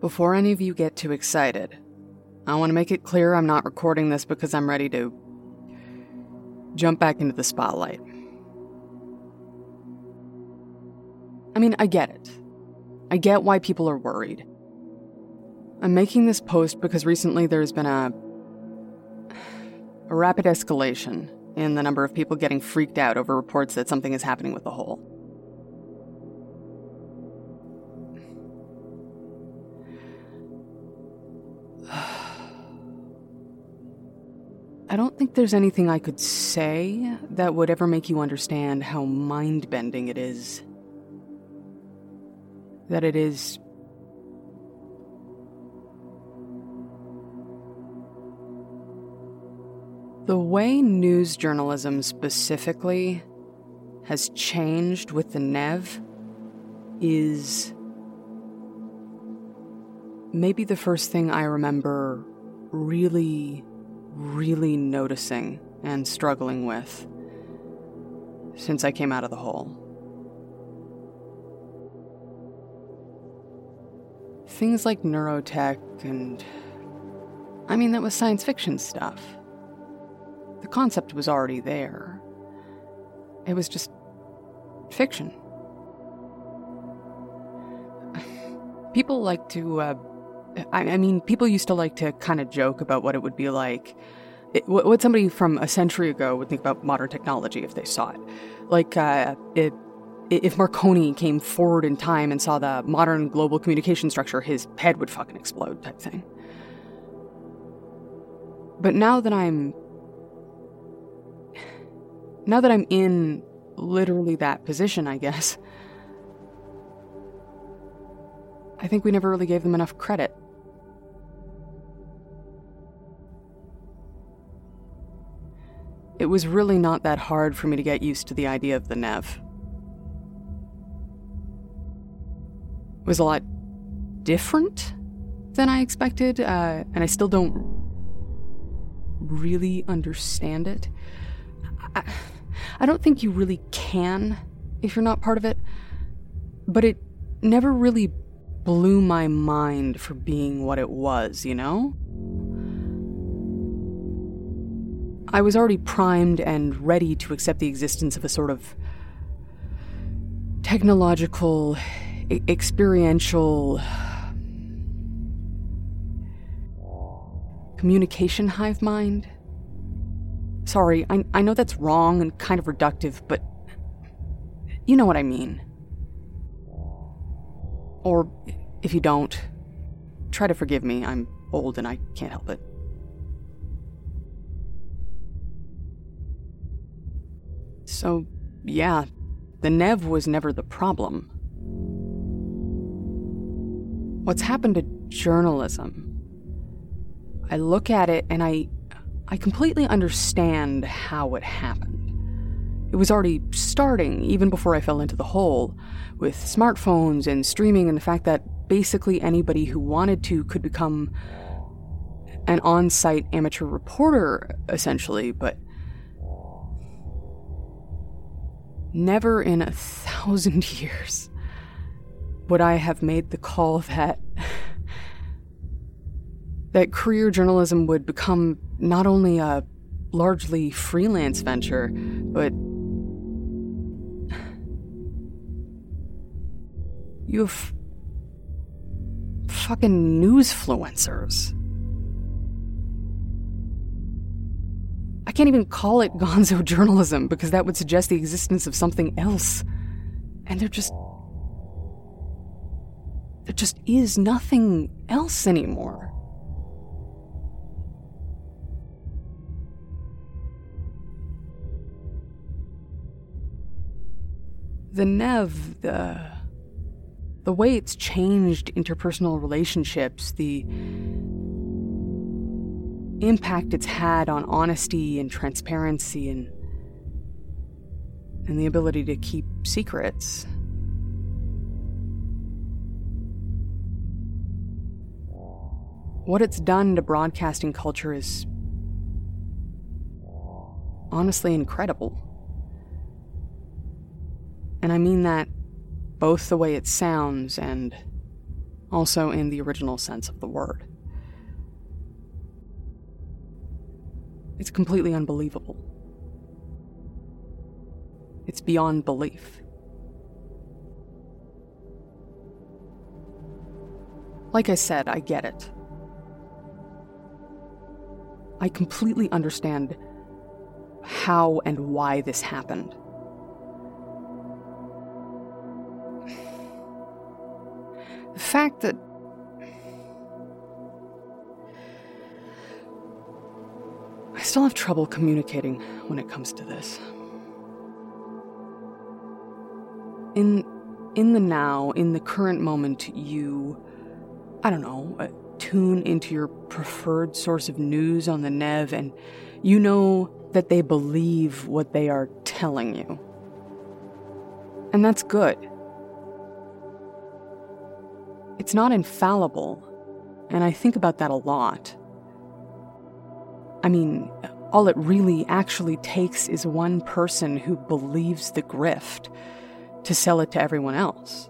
Before any of you get too excited, I want to make it clear I'm not recording this because I'm ready to jump back into the spotlight. I mean, I get it. I get why people are worried. I'm making this post because recently there's been a a rapid escalation in the number of people getting freaked out over reports that something is happening with the hole. I don't think there's anything I could say that would ever make you understand how mind bending it is. That it is. The way news journalism specifically has changed with the Nev is maybe the first thing I remember really really noticing and struggling with since I came out of the hole. Things like neurotech and. I mean, that was science fiction stuff. The concept was already there. It was just fiction. People like to uh, I, I mean, people used to like to kind of joke about what it would be like. It, what somebody from a century ago would think about modern technology if they saw it. Like, uh, it, if Marconi came forward in time and saw the modern global communication structure, his head would fucking explode, type thing. But now that I'm. Now that I'm in literally that position, I guess, I think we never really gave them enough credit. It was really not that hard for me to get used to the idea of the Nev. It was a lot different than I expected, uh, and I still don't really understand it. I, I don't think you really can if you're not part of it, but it never really blew my mind for being what it was, you know? I was already primed and ready to accept the existence of a sort of technological, I- experiential communication hive mind. Sorry, I, I know that's wrong and kind of reductive, but you know what I mean. Or if you don't, try to forgive me. I'm old and I can't help it. So, yeah, the Nev was never the problem. What's happened to journalism? I look at it and I I completely understand how it happened. It was already starting even before I fell into the hole, with smartphones and streaming and the fact that basically anybody who wanted to could become an on site amateur reporter, essentially, but never in a thousand years would I have made the call that. that career journalism would become not only a largely freelance venture, but You have fucking newsfluencers. I can't even call it gonzo journalism because that would suggest the existence of something else. And there just. There just is nothing else anymore. The Nev, the the way it's changed interpersonal relationships, the impact it's had on honesty and transparency and and the ability to keep secrets. What it's done to broadcasting culture is honestly incredible. And I mean that both the way it sounds and also in the original sense of the word. It's completely unbelievable. It's beyond belief. Like I said, I get it. I completely understand how and why this happened. The fact that still have trouble communicating when it comes to this. In in the now, in the current moment, you I don't know, uh, tune into your preferred source of news on the Nev and you know that they believe what they are telling you. And that's good. It's not infallible, and I think about that a lot. I mean, all it really actually takes is one person who believes the grift to sell it to everyone else.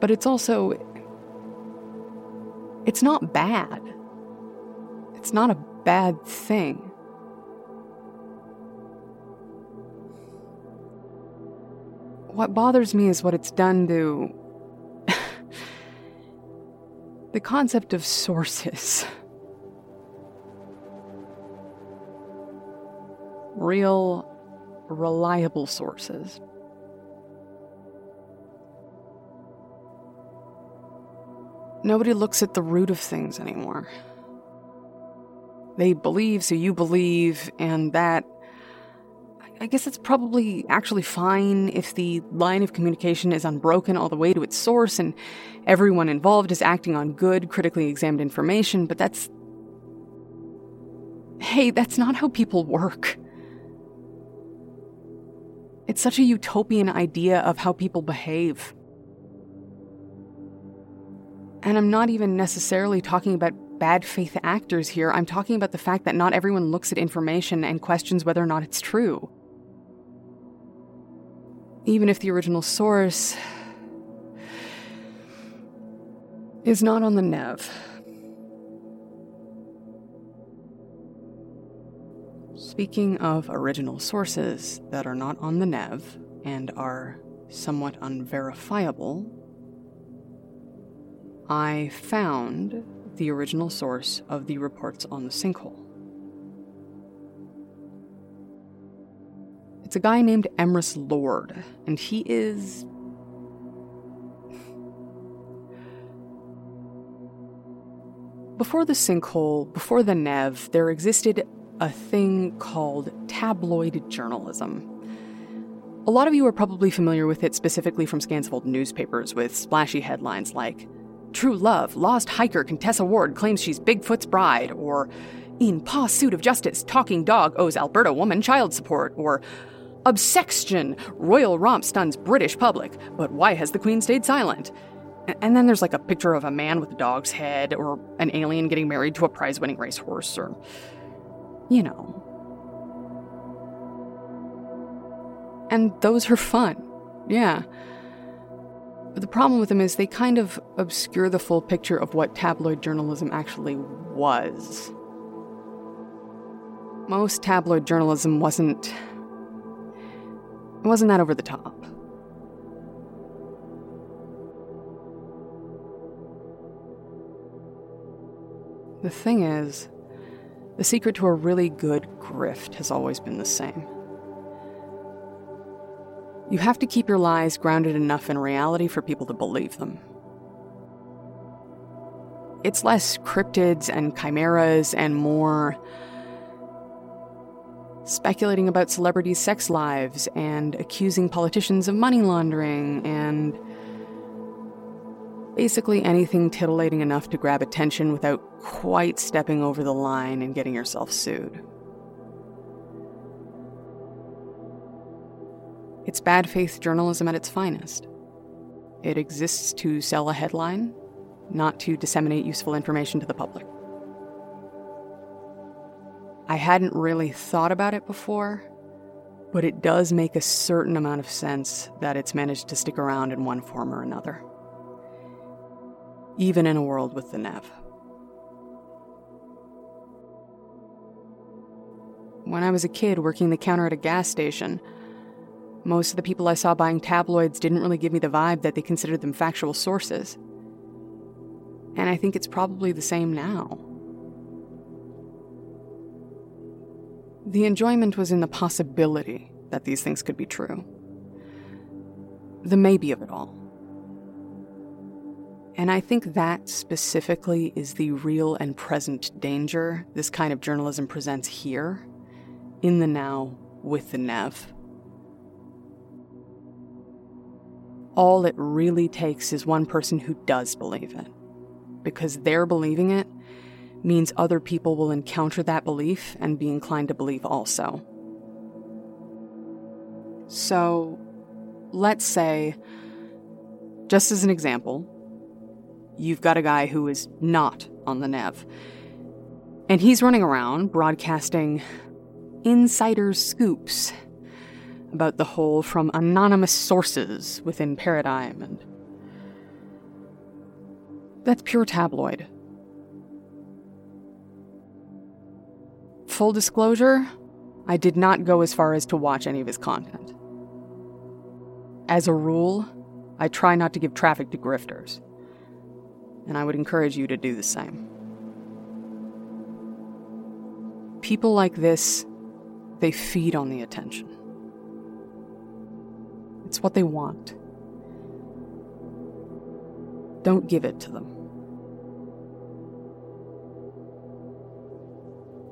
But it's also. It's not bad. It's not a bad thing. What bothers me is what it's done to. the concept of sources. Real, reliable sources. Nobody looks at the root of things anymore. They believe, so you believe, and that. I guess it's probably actually fine if the line of communication is unbroken all the way to its source and everyone involved is acting on good, critically examined information, but that's. Hey, that's not how people work. It's such a utopian idea of how people behave. And I'm not even necessarily talking about bad faith actors here. I'm talking about the fact that not everyone looks at information and questions whether or not it's true. Even if the original source is not on the Nev. Speaking of original sources that are not on the Nev and are somewhat unverifiable, I found the original source of the reports on the sinkhole. It's a guy named Emrys Lord, and he is. Before the sinkhole, before the Nev, there existed a thing called tabloid journalism. A lot of you are probably familiar with it specifically from scans of old newspapers with splashy headlines like True Love, Lost Hiker Contessa Ward claims she's Bigfoot's bride, or In Pursuit of Justice, Talking Dog owes Alberta woman child support, or Obsextion, Royal Romp stuns British public, but why has the Queen stayed silent? And then there's like a picture of a man with a dog's head, or an alien getting married to a prize winning racehorse, or, you know. And those are fun. Yeah. But the problem with them is they kind of obscure the full picture of what tabloid journalism actually was. Most tabloid journalism wasn't. Wasn't that over the top. The thing is, the secret to a really good grift has always been the same. You have to keep your lies grounded enough in reality for people to believe them. It's less cryptids and chimeras and more speculating about celebrities' sex lives and accusing politicians of money laundering and basically anything titillating enough to grab attention without quite stepping over the line and getting yourself sued. It's bad faith journalism at its finest. It exists to sell a headline, not to disseminate useful information to the public. I hadn't really thought about it before, but it does make a certain amount of sense that it's managed to stick around in one form or another. Even in a world with the Nev. When I was a kid working the counter at a gas station, most of the people I saw buying tabloids didn't really give me the vibe that they considered them factual sources. And I think it's probably the same now. The enjoyment was in the possibility that these things could be true. The maybe of it all. And I think that specifically is the real and present danger this kind of journalism presents here, in the now, with the Nev. All it really takes is one person who does believe it. Because they're believing it means other people will encounter that belief and be inclined to believe also. So, let's say, just as an example, you've got a guy who is not on the Nev. And he's running around broadcasting insider scoops about the hole from anonymous sources within Paradigm and that's pure tabloid. Full disclosure, I did not go as far as to watch any of his content. As a rule, I try not to give traffic to grifters, and I would encourage you to do the same. People like this, they feed on the attention. It's what they want. Don't give it to them.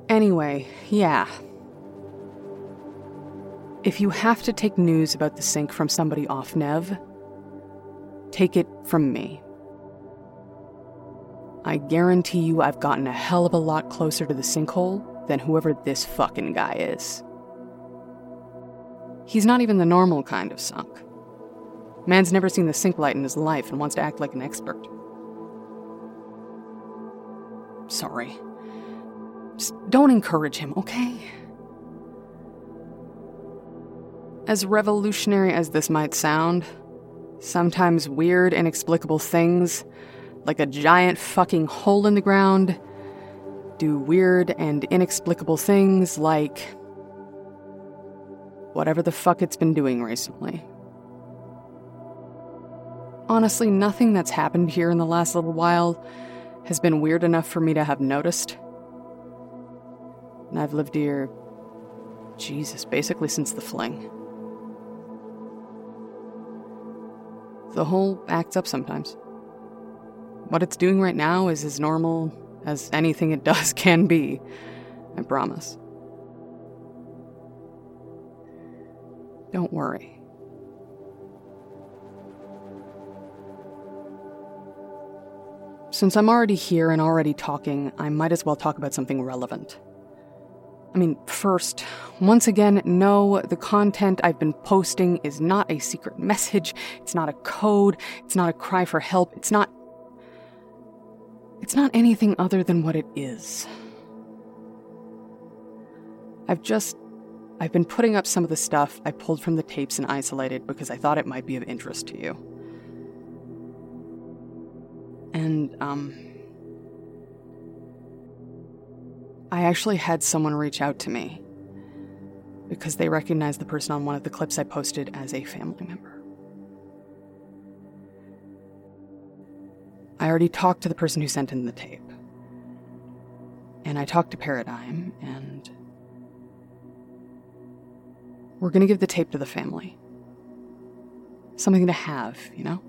Anyway, yeah. If you have to take news about the sink from somebody off Nev, take it from me. I guarantee you I've gotten a hell of a lot closer to the sinkhole than whoever this fucking guy is. He's not even the normal kind of sunk. Man's never seen the sink light in his life and wants to act like an expert. Sorry. Just don't encourage him, okay? As revolutionary as this might sound, sometimes weird, inexplicable things, like a giant fucking hole in the ground, do weird and inexplicable things like whatever the fuck it's been doing recently. Honestly, nothing that's happened here in the last little while has been weird enough for me to have noticed. And I've lived here, Jesus, basically since the fling. The hole acts up sometimes. What it's doing right now is as normal as anything it does can be, I promise. Don't worry. Since I'm already here and already talking, I might as well talk about something relevant. I mean, first, once again, no, the content I've been posting is not a secret message, it's not a code, it's not a cry for help, it's not. It's not anything other than what it is. I've just I've been putting up some of the stuff I pulled from the tapes and isolated because I thought it might be of interest to you. And, um. I actually had someone reach out to me because they recognized the person on one of the clips I posted as a family member. I already talked to the person who sent in the tape. And I talked to Paradigm, and we're to give the tape to the family. Something to have, you know?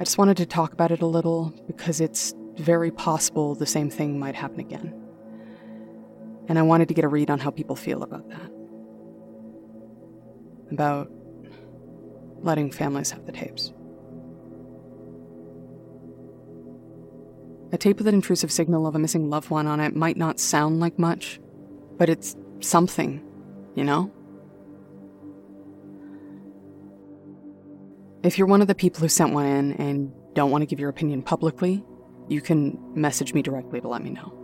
I just wanted to talk about it a little because it's very possible the same thing might happen again. And I wanted to get a read on how people feel about that. About letting families have the tapes. A tape with an intrusive signal of a missing loved one on it might not sound like much, but it's something, you know? If you're one of the people who sent one in and don't want to give your opinion publicly, you can message me directly to let me know.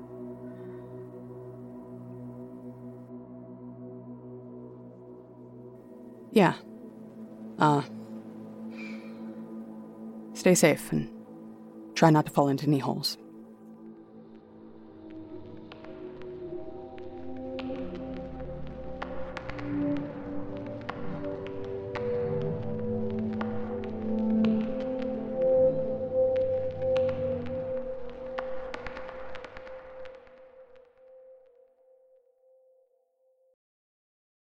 Yeah. Ah. Uh, stay safe and try not to fall into knee holes.